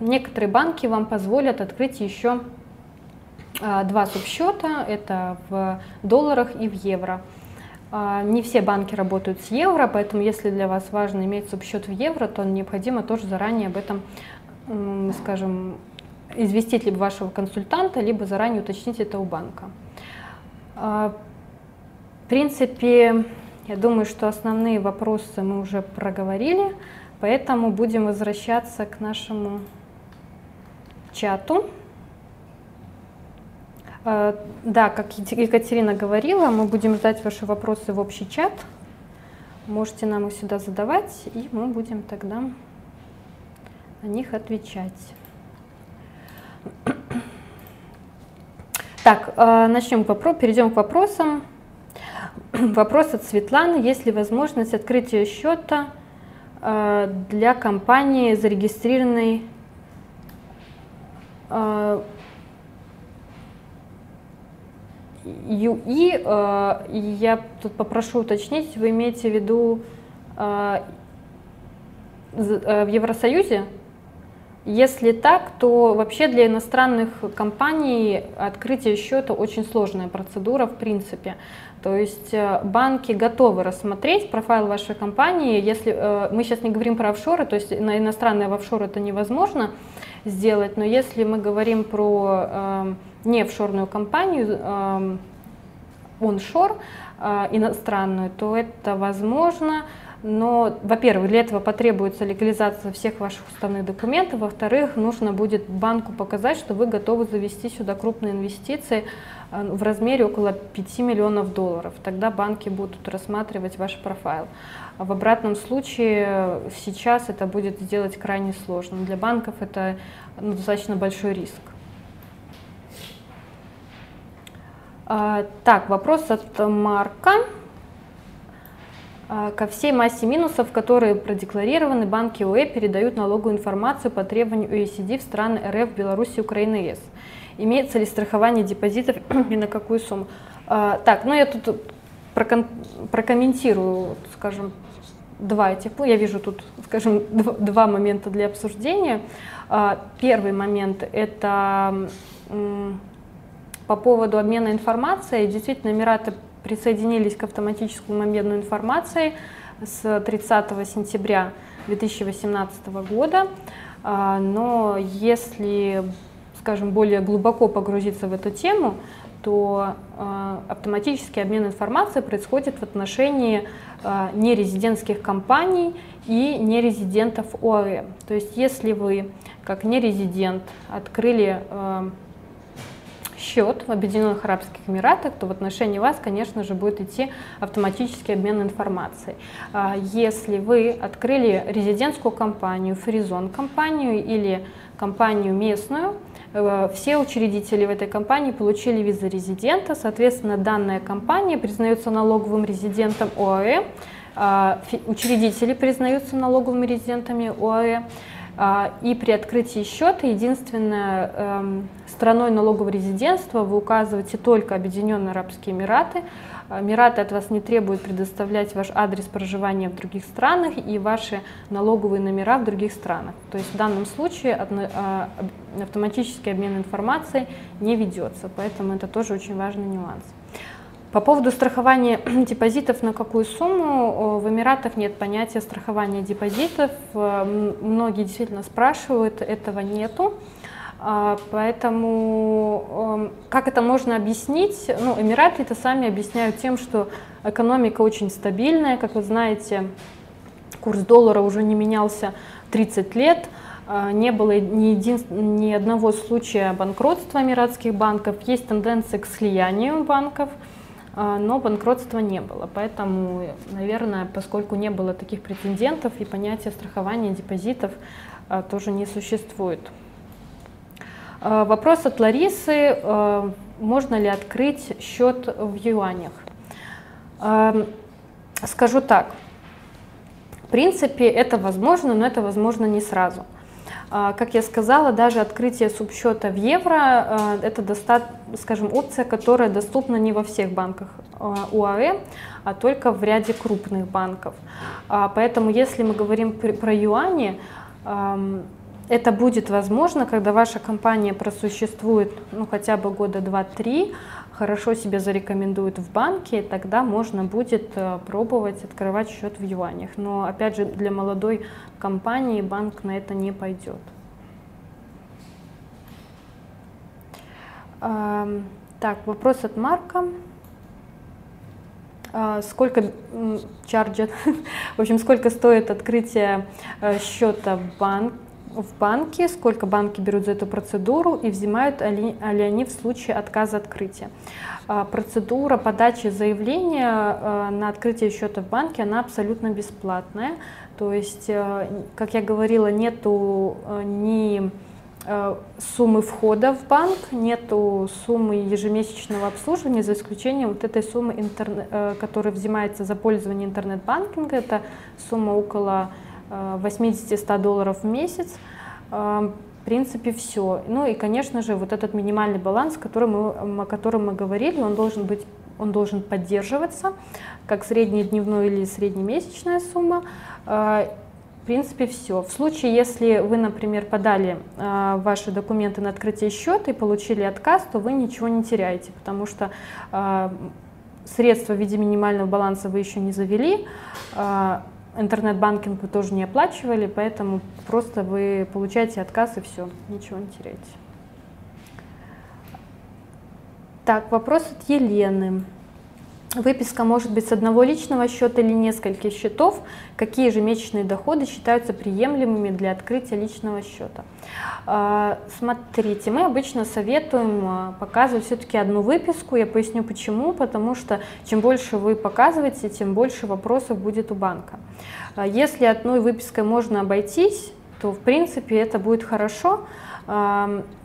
Некоторые банки вам позволят открыть еще а, два субсчета, это в долларах и в евро. А, не все банки работают с евро, поэтому если для вас важно иметь субсчет в евро, то необходимо тоже заранее об этом, скажем, известить либо вашего консультанта, либо заранее уточнить это у банка. А, в принципе, я думаю, что основные вопросы мы уже проговорили, поэтому будем возвращаться к нашему чату. Э, да, как Екатерина говорила, мы будем ждать ваши вопросы в общий чат. Можете нам их сюда задавать, и мы будем тогда на них отвечать. Так, э, начнем, перейдем к вопросам. Вопрос от Светланы. Есть ли возможность открытия счета э, для компании, зарегистрированной ЮИ, э, я тут попрошу уточнить, вы имеете в виду э, э, в Евросоюзе? Если так, то вообще для иностранных компаний открытие счета очень сложная процедура в принципе. То есть банки готовы рассмотреть профайл вашей компании. Если мы сейчас не говорим про офшоры, то есть на иностранные офшоры это невозможно сделать, но если мы говорим про не офшорную компанию, э, оншор, э, иностранную, то это возможно. Но, во-первых, для этого потребуется легализация всех ваших уставных документов. Во-вторых, нужно будет банку показать, что вы готовы завести сюда крупные инвестиции э, в размере около 5 миллионов долларов. Тогда банки будут рассматривать ваш профайл. А в обратном случае сейчас это будет сделать крайне сложно. Для банков это ну, достаточно большой риск. А, так, вопрос от Марка. А, ко всей массе минусов, которые продекларированы, банки ОЭ передают налоговую информацию по требованию OECD в страны РФ, Беларуси, Украины и ЕС. Имеется ли страхование депозитов и на какую сумму? А, так, ну я тут прокон прокомментирую, скажем, два этих, ну я вижу тут, скажем, два, момента для обсуждения. А, первый момент – это по поводу обмена информацией. Действительно, Эмираты присоединились к автоматическому обмену информацией с 30 сентября 2018 года. А, но если, скажем, более глубоко погрузиться в эту тему, то а, автоматический обмен информацией происходит в отношении а, нерезидентских компаний и нерезидентов ОАЭ. То есть если вы как нерезидент открыли счет в Объединенных Арабских Эмиратах, то в отношении вас, конечно же, будет идти автоматический обмен информацией. А, если вы открыли резидентскую компанию, фризон компанию или компанию местную, э, все учредители в этой компании получили визу резидента, соответственно, данная компания признается налоговым резидентом ОАЭ, а, учредители признаются налоговыми резидентами ОАЭ, а, и при открытии счета единственная эм, страной налогового резидентства вы указываете только Объединенные Арабские Эмираты. А, Эмираты от вас не требуют предоставлять ваш адрес проживания в других странах и ваши налоговые номера в других странах. То есть в данном случае а, автоматический обмен информацией не ведется, поэтому это тоже очень важный нюанс. По поводу страхования депозитов на какую сумму, в Эмиратах нет понятия страхования депозитов. Э, многие действительно спрашивают, этого нету. А, поэтому эм, как это можно объяснить? Ну, Эмираты это сами объясняют тем, что экономика очень стабильная. Как вы знаете, курс доллара уже не менялся 30 лет. А, не было ни, един, ни одного случая банкротства эмиратских банков. Есть тенденция к слиянию банков – а, но банкротства не было. Поэтому, наверное, поскольку не было таких претендентов и понятия страхования депозитов тоже не существует. А, вопрос от Ларисы. Можно ли открыть счет в юанях? Скажу так. В принципе, это возможно, но это возможно не сразу. А, как я сказала, даже открытие субсчета в евро а, – это, скажем, опция, которая доступна не во всех банках а, УАЭ, а только в ряде крупных банков. Поэтому если мы говорим про юани, это будет возможно, когда ваша компания просуществует ну, хотя бы года 2-3, хорошо себя зарекомендует в банке, тогда можно будет э, пробовать открывать счет в юанях. Но опять же, для молодой компании банк на это не пойдет. Так, вопрос от Марка. А, сколько чарджет, в общем, сколько стоит открытие э, счета в банк, в банке, сколько банки берут за эту процедуру и взимают ли, они в случае отказа открытия. А, процедура подачи заявления а, на открытие счета в банке, она абсолютно бесплатная. То есть, а, как я говорила, нету ни суммы входа в банк, нету суммы ежемесячного обслуживания, за исключением вот этой суммы, интернет, которая взимается за пользование интернет-банкинга. Это сумма около 80-100 долларов в месяц. В принципе, все. Ну и, конечно же, вот этот минимальный баланс, который мы, о котором мы говорили, он должен быть он должен поддерживаться, как среднедневной или среднемесячная сумма. В принципе, все. В случае, если вы, например, подали ваши документы на открытие счета и получили отказ, то вы ничего не теряете, потому что средства в виде минимального баланса вы еще не завели, интернет-банкинг вы тоже не оплачивали, поэтому просто вы получаете отказ и все, ничего не теряете. Так, вопрос от Елены. Выписка может быть с одного личного счета или нескольких счетов. Какие же месячные доходы считаются приемлемыми для открытия личного счета? А, смотрите, мы обычно советуем а, показывать все-таки одну выписку. Я поясню почему. Потому что чем больше вы показываете, тем больше вопросов будет у банка. А, если одной выпиской можно обойтись, то в принципе это будет хорошо.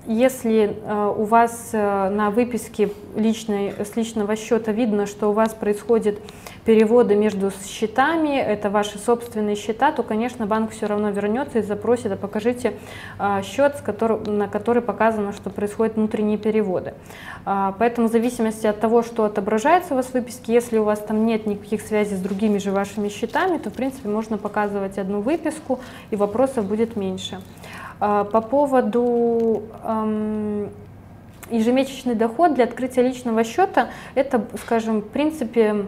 Если э, у вас э, на выписке личной, с личного счета видно, что у вас происходит переводы между счетами, это ваши собственные счета, то, конечно, банк все равно вернется и запросит, а покажите а, счет, на который показано, что происходят внутренние переводы. А, поэтому в зависимости от того, что отображается у вас в выписке, если у вас там нет никаких связей с другими же вашими счетами, то, в принципе, можно показывать одну выписку, и вопросов будет меньше. А, по поводу ежемесячный доход для открытия личного счета, это, скажем, в принципе,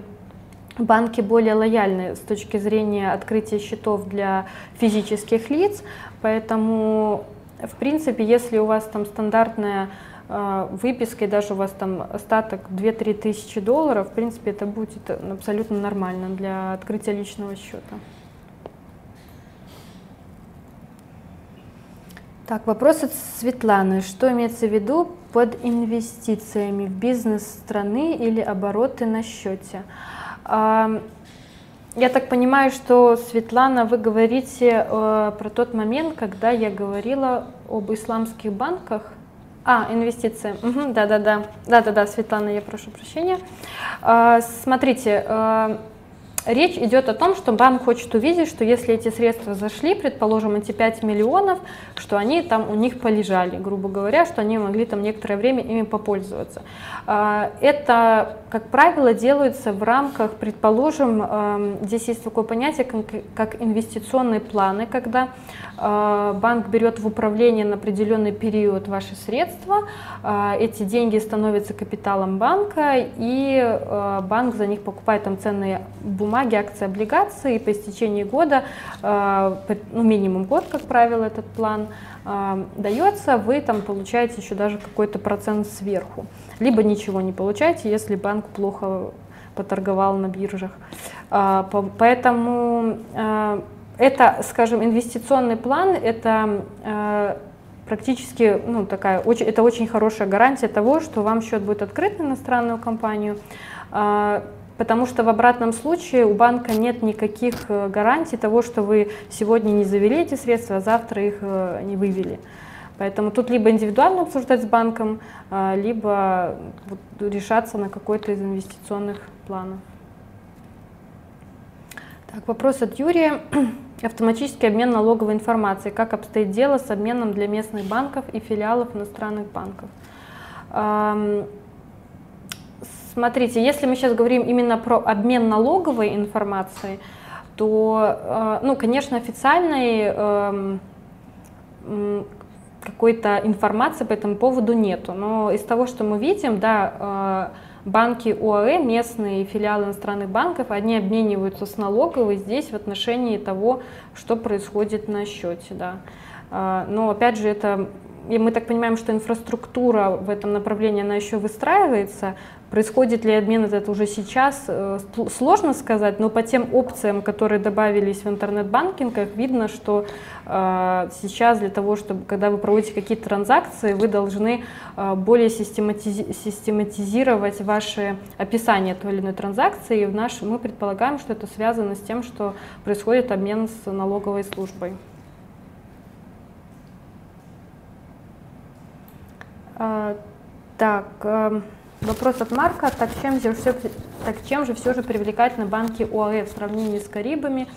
банки более лояльны с точки зрения открытия счетов для физических лиц, поэтому, в принципе, если у вас там стандартная э, выписка и даже у вас там остаток 2-3 тысячи долларов, в принципе, это будет абсолютно нормально для открытия личного счета. Так, вопрос от Светланы. Что имеется в виду под инвестициями в бизнес страны или обороты на счете? Я так понимаю, что, Светлана, вы говорите э, про тот момент, когда я говорила об исламских банках. А, инвестиции. Да-да-да. Да-да-да, Светлана, я прошу прощения. Э, смотрите, э, Речь идет о том, что банк хочет увидеть, что если эти средства зашли, предположим, эти 5 миллионов, что они там у них полежали, грубо говоря, что они могли там некоторое время ими попользоваться. А, это, как правило, делается в рамках, предположим, эм, здесь есть такое понятие, как инвестиционные планы, когда э, банк берет в управление на определенный период ваши средства, э, эти деньги становятся капиталом банка, и э, банк за них покупает там ценные бумаги, бумаги, акции, облигации, и по истечении года, э, ну, минимум год, как правило, этот план э, дается, вы там получаете еще даже какой-то процент сверху. Либо ничего не получаете, если банк плохо поторговал на биржах. Э, поэтому это, скажем, инвестиционный план, это практически, ну, такая, очень, это очень хорошая гарантия того, что вам счет будет открыт на иностранную компанию, потому что в обратном случае у банка нет никаких э, гарантий того, что вы сегодня не завели эти средства, а завтра их э, не вывели. Поэтому тут либо индивидуально обсуждать с банком, э, либо решаться на какой-то из инвестиционных планов. Так, вопрос от Юрия. Автоматический обмен налоговой информацией. Как обстоит дело с обменом для местных банков и филиалов иностранных банков? Смотрите, если мы сейчас говорим именно про обмен налоговой информацией, то, э, ну, конечно, официальной эм, какой-то информации по этому поводу нету. Но из того, что мы видим, да, э, банки УАЭ, местные филиалы иностранных банков, они обмениваются с налоговой здесь в отношении того, что происходит на счете. Да. Э, но опять же, это и мы так понимаем, что инфраструктура в этом направлении, она еще выстраивается. Происходит ли обмен это уже сейчас, э, сложно сказать, но по тем опциям, которые добавились в интернет-банкингах, видно, что э, сейчас для того, чтобы, когда вы проводите какие-то транзакции, вы должны э, более систематизи систематизировать ваши описания той или иной транзакции. И в наш, мы предполагаем, что это связано с тем, что происходит обмен с налоговой службой. Так, эм, вопрос от Марка. Так чем, же все, так чем же все же привлекательны банки ОАЭ в сравнении с Карибами,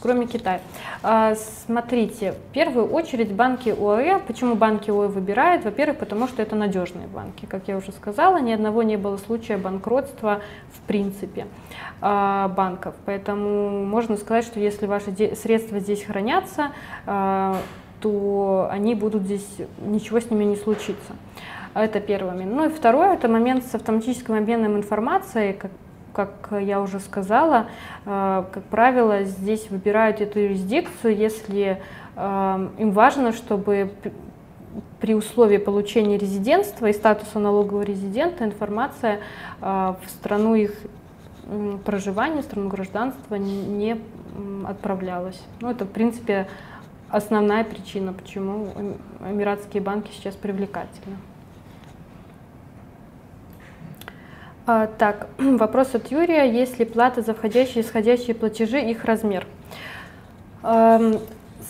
кроме Китая? А, смотрите, в первую очередь банки ОАЭ, почему банки ОАЭ выбирают? Во-первых, потому что это надежные банки. Как я уже сказала, ни одного не было случая банкротства в принципе а, банков. Поэтому можно сказать, что если ваши средства здесь хранятся, то они будут здесь, ничего с ними не случится. Это первый момент. Ну и второй, это момент с автоматическим обменом информацией, как, как я уже сказала, э, как правило, здесь выбирают эту юрисдикцию, если э, им важно, чтобы при условии получения резидентства и статуса налогового резидента информация э, в страну их проживания, в страну гражданства не отправлялась. Ну, это, в принципе, основная причина, почему эмиратские банки сейчас привлекательны. А, так, вопрос от Юрия. Есть ли плата за входящие и исходящие платежи, их размер?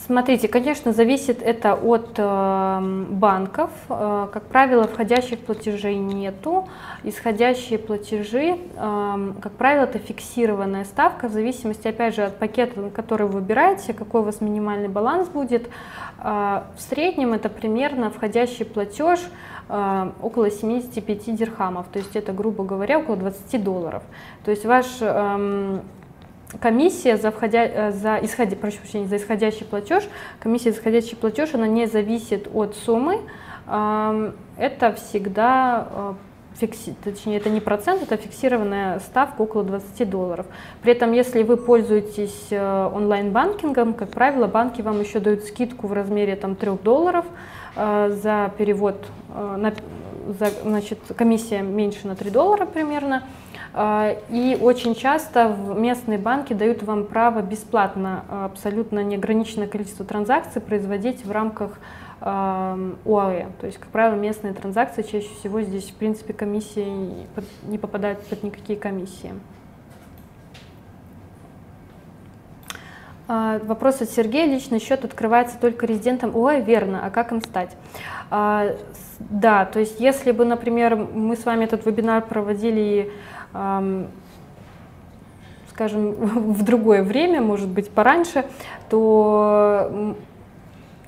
Смотрите, конечно, зависит это от э, банков. Э, как правило, входящих платежей нету. Исходящие платежи, э, как правило, это фиксированная ставка в зависимости, опять же, от пакета, который вы выбираете, какой у вас минимальный баланс будет. Э, в среднем это примерно входящий платеж около 75 дирхамов, то есть это, грубо говоря, около 20 долларов. То есть ваш э, комиссия за, входя, э, за, исходя, прошу прощения, за исходящий платеж, комиссия за исходящий платеж, она не зависит от суммы, это всегда э, фикси, точнее, это не процент, это фиксированная ставка около 20 долларов. При этом, если вы пользуетесь э, онлайн-банкингом, как правило, банки вам еще дают скидку в размере там, 3 долларов за перевод, на, за, значит, комиссия меньше на 3 доллара примерно, а, и очень часто местные банки дают вам право бесплатно, абсолютно неограниченное количество транзакций производить в рамках УАЭ. То есть, как правило, местные транзакции чаще всего здесь, в принципе, комиссии не попадают под никакие комиссии. Вопрос от Сергея. Личный счет открывается только резидентам ОАЭ, верно. А как им стать? Да, то есть если бы, например, мы с вами этот вебинар проводили скажем, в другое время, может быть, пораньше, то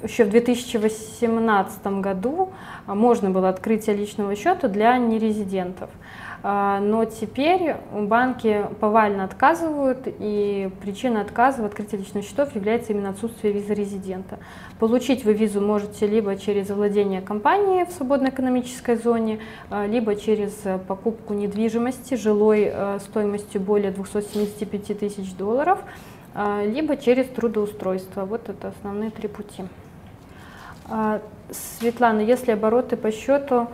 еще в 2018 году можно было открытие личного счета для нерезидентов. А, но теперь банки повально отказывают, и причина отказа в открытии личных счетов является именно отсутствие визы резидента. Получить вы визу можете либо через владение компанией в свободной экономической зоне, а, либо через покупку недвижимости жилой а, стоимостью более 275 тысяч долларов, либо через трудоустройство. Вот это основные три пути. Светлана, если обороты по счету а,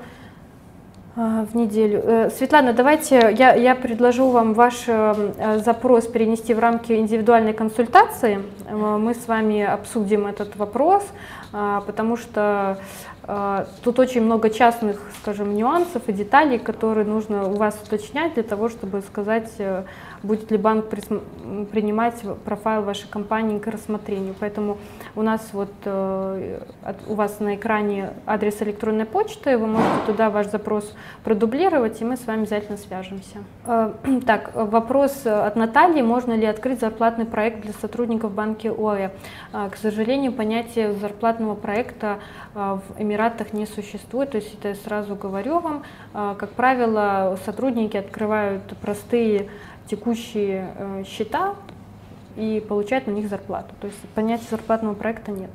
в неделю. Э, Светлана, давайте я, я предложу вам ваш э, запрос перенести в рамки индивидуальной консультации. Э, мы с вами обсудим этот вопрос, а, потому что тут очень много частных, скажем, нюансов и деталей, которые нужно у вас уточнять для того, чтобы сказать, будет ли банк принимать профайл вашей компании к рассмотрению. Поэтому у нас вот у вас на экране адрес электронной почты, вы можете туда ваш запрос продублировать, и мы с вами обязательно свяжемся. Э, так, вопрос от Натальи. Можно ли открыть зарплатный проект для сотрудников банка ОАЭ? Э, к сожалению, понятие зарплатного проекта э, в Эмиратах не существует, то есть это я сразу говорю вам. Как правило, сотрудники открывают простые текущие счета и получают на них зарплату. То есть понятия зарплатного проекта нет.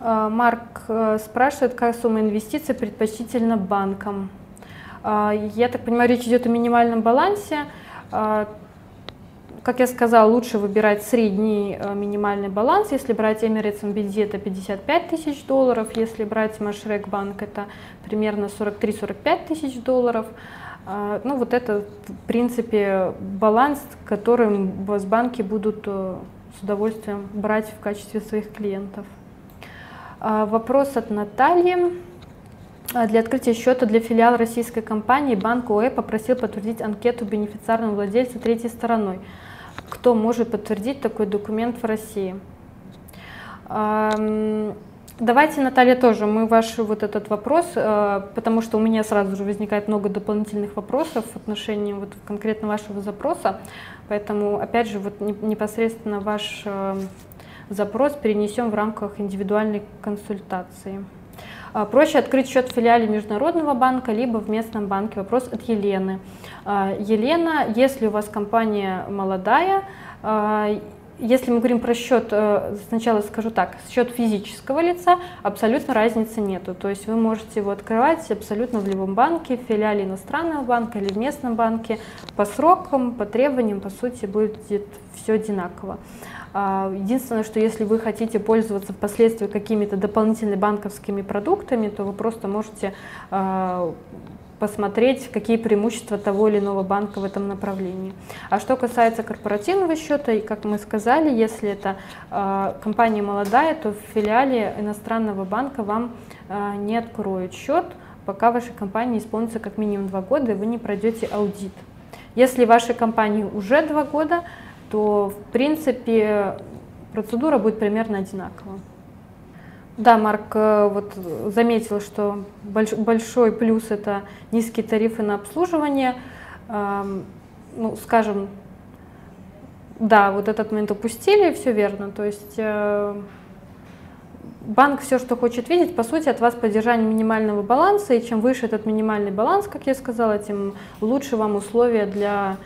Марк спрашивает, какая сумма инвестиций предпочтительна банкам. Я так понимаю, речь идет о минимальном балансе. Как я сказала, лучше выбирать средний э, минимальный баланс. Если брать Emirates MBD, это 55 тысяч долларов. Если брать Машрек Банк, это примерно 43-45 тысяч долларов. А, ну, вот это, в принципе, баланс, которым вас банки будут э, с удовольствием брать в качестве своих клиентов. Вопрос от Натальи. А для открытия счета для филиала российской компании банк ОЭ попросил подтвердить анкету бенефициарного владельца третьей стороной. Кто может подтвердить такой документ в России? Давайте, Наталья, тоже мы ваш вот этот вопрос, э, потому что у меня сразу же возникает много дополнительных вопросов в отношении вот конкретно вашего запроса, поэтому опять же вот непосредственно ваш э, запрос перенесем в рамках индивидуальной консультации. А, проще открыть счет в филиале Международного банка, либо в местном банке. Вопрос от Елены. А, Елена, если у вас компания молодая, а, если мы говорим про счет, э, сначала скажу так, счет физического лица, абсолютно разницы нету. То есть вы можете его открывать абсолютно в любом банке, в филиале иностранного банка или в местном банке. По срокам, по требованиям, по сути, будет все одинаково. А, единственное, что если вы хотите пользоваться впоследствии какими-то дополнительными банковскими продуктами, то вы просто можете а, посмотреть, какие преимущества того или иного банка в этом направлении. А что касается корпоративного счета, и как мы сказали, если это э, компания молодая, то в филиале иностранного банка вам э, не откроют счет, пока вашей компании исполнится как минимум два года, и вы не пройдете аудит. Если вашей компании уже два года, то в принципе процедура будет примерно одинакова. Да, Марк э, вот заметил, что большой плюс это низкие тарифы на обслуживание. Ну, скажем, да, вот этот момент упустили, все верно. То есть э, банк все, что хочет видеть, по сути, от вас поддержание минимального баланса, и чем выше этот минимальный баланс, как я сказала, тем лучше вам условия для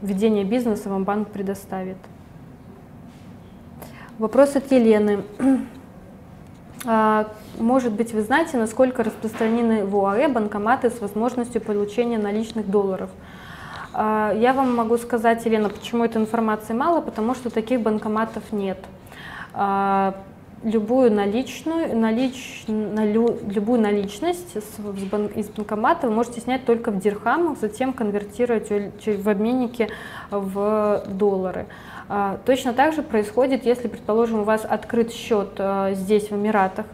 ведения бизнеса вам банк предоставит. Вопрос от Елены. А, может быть, вы знаете, насколько распространены в ОАЭ банкоматы с возможностью получения наличных долларов? А, я вам могу сказать, Елена, почему этой информации мало, потому что таких банкоматов нет. А, любую наличную, налич, налю, любую наличность из банкомата вы можете снять только в дирхамах, затем конвертировать в обменнике в доллары. А, точно так же происходит, если, предположим, у вас открыт счет а, здесь, в Эмиратах,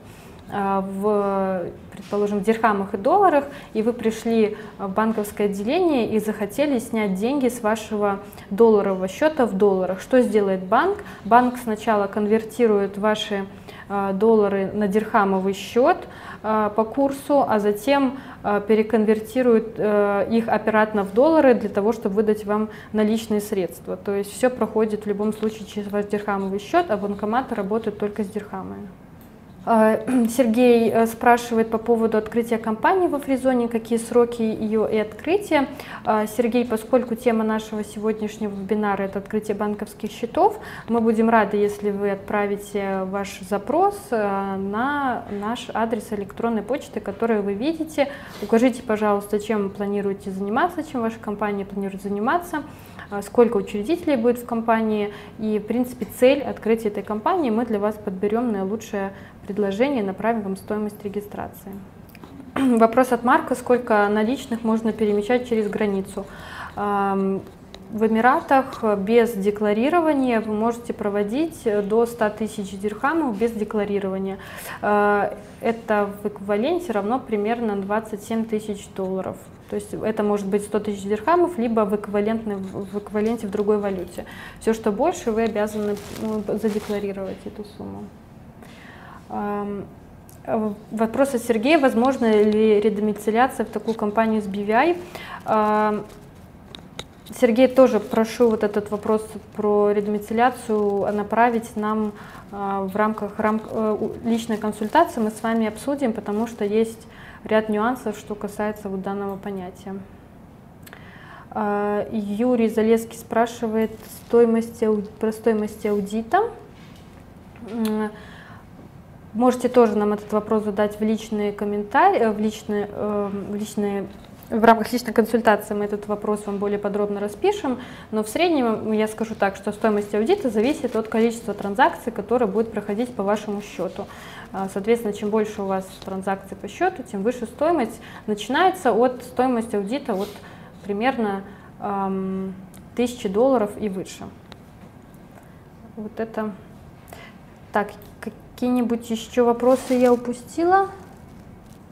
а, в, предположим, в дирхамах и долларах, и вы пришли в банковское отделение и захотели снять деньги с вашего долларового счета в долларах. Что сделает банк? Банк сначала конвертирует ваши доллары на дирхамовый счет по курсу, а затем Э, переконвертируют э, их обратно в доллары для того, чтобы выдать вам наличные средства. То есть все проходит в любом случае через ваш дирхамовый счет, а банкоматы работают только с дирхамами. А, Сергей э, спрашивает по поводу открытия компании во фризоне, какие сроки ее и открытия. А, Сергей, поскольку тема нашего сегодняшнего вебинара – это открытие банковских счетов, мы будем рады, если вы отправите ваш запрос э, на наш адрес электронной почты, который вы видите. Укажите, пожалуйста, чем вы планируете заниматься, чем ваша компания планирует заниматься. А, сколько учредителей будет в компании и, в принципе, цель открытия этой компании мы для вас подберем наилучшее предложение и направим вам стоимость регистрации. Вопрос от Марка, сколько наличных можно перемещать через границу? В Эмиратах без декларирования вы можете проводить до 100 тысяч дирхамов без декларирования. А, это в эквиваленте равно примерно 27 тысяч долларов. То есть это может быть 100 тысяч дирхамов, либо в, в эквиваленте в другой валюте. Все, что больше, вы обязаны ну, задекларировать эту сумму. Вопрос от Сергея. Возможно ли редомицеляция в такую компанию с BVI? Сергей, тоже прошу вот этот вопрос про редомицеляцию направить нам а, в рамках рам, э, личной консультации. Мы с вами обсудим, потому что есть ряд нюансов, что касается вот данного понятия. А, Юрий Залеский спрашивает стоимость, про стоимость аудита. Можете тоже нам этот вопрос задать в личные комментарии, э, в личные, э, в личные в рамках личной консультации мы этот вопрос вам более подробно распишем, но в среднем я скажу так, что стоимость аудита зависит от количества транзакций, которые будут проходить по вашему счету. А, соответственно, чем больше у вас транзакций по счету, тем выше стоимость. Начинается от стоимости аудита от примерно эм, 1000 долларов и выше. Вот это. Так, какие-нибудь еще вопросы я упустила?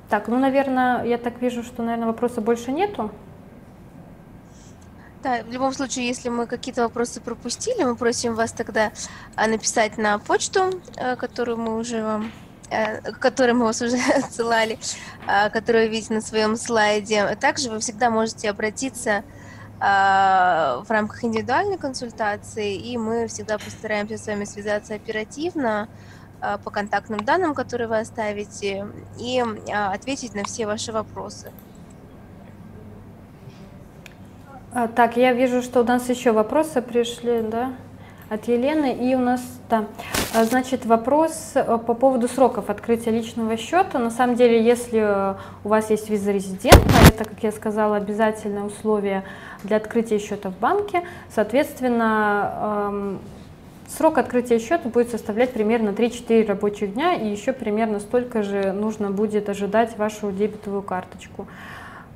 Так, ну, наверное, я так вижу, что, наверное, вопросов больше нету. Да, в любом случае, если мы какие-то вопросы пропустили, мы просим вас тогда а, написать на почту, э, которую мы уже вам э, которую мы вас уже отсылали, а, которую вы видите на своем слайде. Также вы всегда можете обратиться а, в рамках индивидуальной консультации, и мы всегда постараемся с вами связаться оперативно, по контактным данным, которые вы оставите, и а, ответить на все ваши вопросы. А, так, я вижу, что у нас еще вопросы пришли, да, от Елены. И у нас, да, значит, вопрос э, по поводу сроков открытия личного счета. На самом деле, если у вас есть виза резидента, это, как я сказала, обязательное условие для открытия счета в банке, соответственно, Срок открытия счета будет составлять примерно 3-4 рабочих дня, и еще примерно столько же нужно будет ожидать вашу дебетовую карточку.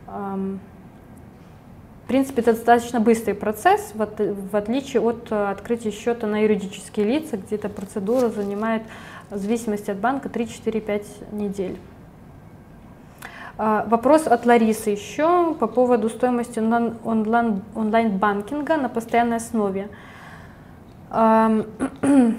В принципе, это достаточно быстрый процесс, в отличие от э, открытия счета на юридические лица, где эта процедура занимает, в зависимости от банка, 3-4-5 недель. А, вопрос от Ларисы еще по поводу стоимости онлайн-банкинга на постоянной основе.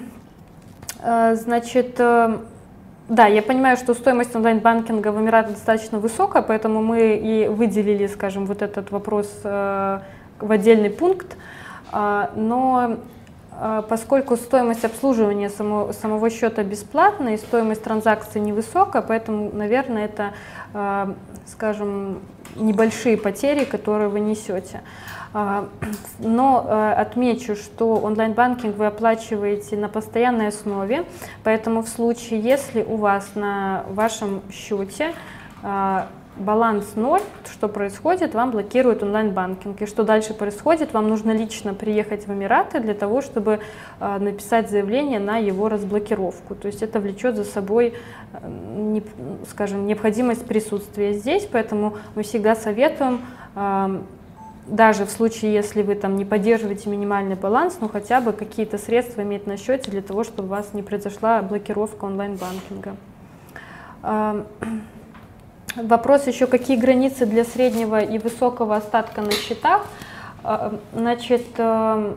Значит, да, я понимаю, что стоимость онлайн-банкинга в Эмиратах достаточно высокая, поэтому мы и выделили, скажем, вот этот вопрос в отдельный пункт. Но а, поскольку стоимость обслуживания само, самого счета бесплатная и стоимость транзакции невысокая, поэтому, наверное, это, скажем, небольшие потери, которые вы несете. А, но отмечу, что онлайн-банкинг вы оплачиваете на постоянной основе, поэтому в случае, если у вас на вашем счете баланс ноль, что происходит, вам блокируют онлайн-банкинг. И что дальше происходит, вам нужно лично приехать в Эмираты для того, чтобы э, написать заявление на его разблокировку. То есть это влечет за собой, э, скажем, необходимость присутствия здесь, поэтому мы всегда советуем э, даже в случае, если вы там не поддерживаете минимальный баланс, ну хотя бы какие-то средства иметь на счете для того, чтобы у вас не произошла блокировка онлайн-банкинга. Вопрос еще, какие границы для среднего и высокого остатка на счетах. А, значит, э,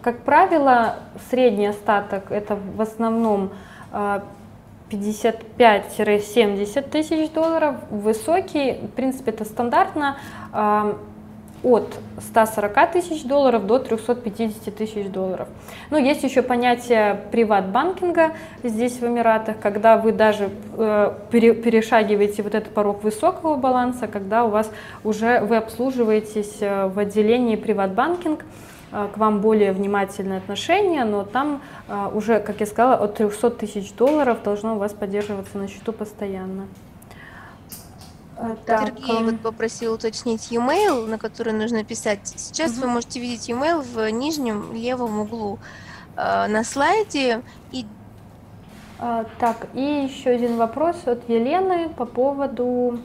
как правило, средний остаток это в основном 55-70 э, тысяч долларов, высокий, в принципе, это стандартно, от 140 тысяч долларов до 350 тысяч долларов. Ну, есть еще понятие приват-банкинга здесь в Эмиратах, когда вы даже э, перешагиваете вот этот порог высокого баланса, когда у вас уже вы обслуживаетесь э, в отделении приват-банкинг, э, к вам более внимательное отношение, но там э, уже, как я сказала, от 300 тысяч долларов должно у вас поддерживаться на счету постоянно. А, так. Сергей вот попросил уточнить e-mail, на который нужно писать. Сейчас угу. вы можете видеть e-mail в нижнем левом углу э, на слайде. И... А, так, и еще один вопрос от Елены по поводу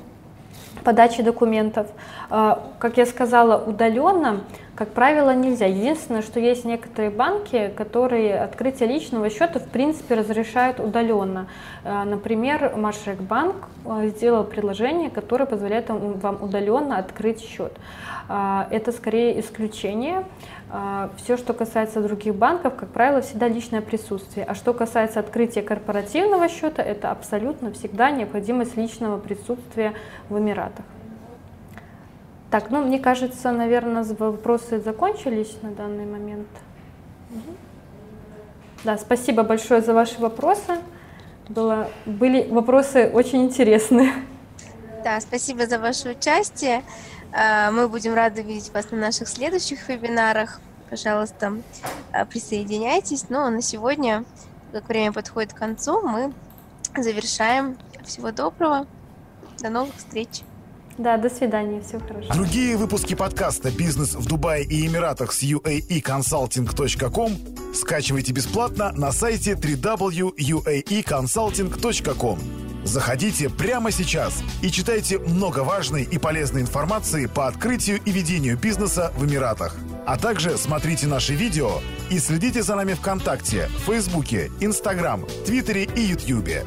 подачи документов. А, как я сказала, удаленно как правило, нельзя. Единственное, что есть некоторые банки, которые открытие личного счета в принципе разрешают удаленно. Э, например, Машек банк э, сделал предложение, которое позволяет вам удаленно открыть счет. Э, это скорее исключение. Все, что касается других банков, как правило, всегда личное присутствие. А что касается открытия корпоративного счета, это абсолютно всегда необходимость личного присутствия в Эмиратах. Так, ну, мне кажется, наверное, вопросы закончились на данный момент. Да, спасибо большое за ваши вопросы. Было, были вопросы очень интересные. Да, спасибо за ваше участие. А, мы будем рады видеть вас на наших следующих вебинарах. Пожалуйста, а, присоединяйтесь. Ну, а на сегодня, как время подходит к концу, мы завершаем. Всего доброго. До новых встреч. Да, до свидания, всего хорошего. Другие выпуски подкаста «Бизнес в Дубае и Эмиратах» с uaeconsulting.com скачивайте бесплатно на сайте www.uaeconsulting.com. Заходите прямо сейчас и читайте много важной и полезной информации по открытию и ведению бизнеса в Эмиратах. А также смотрите наши видео и следите за нами ВКонтакте, Фейсбуке, Инстаграм, Твиттере и Ютьюбе.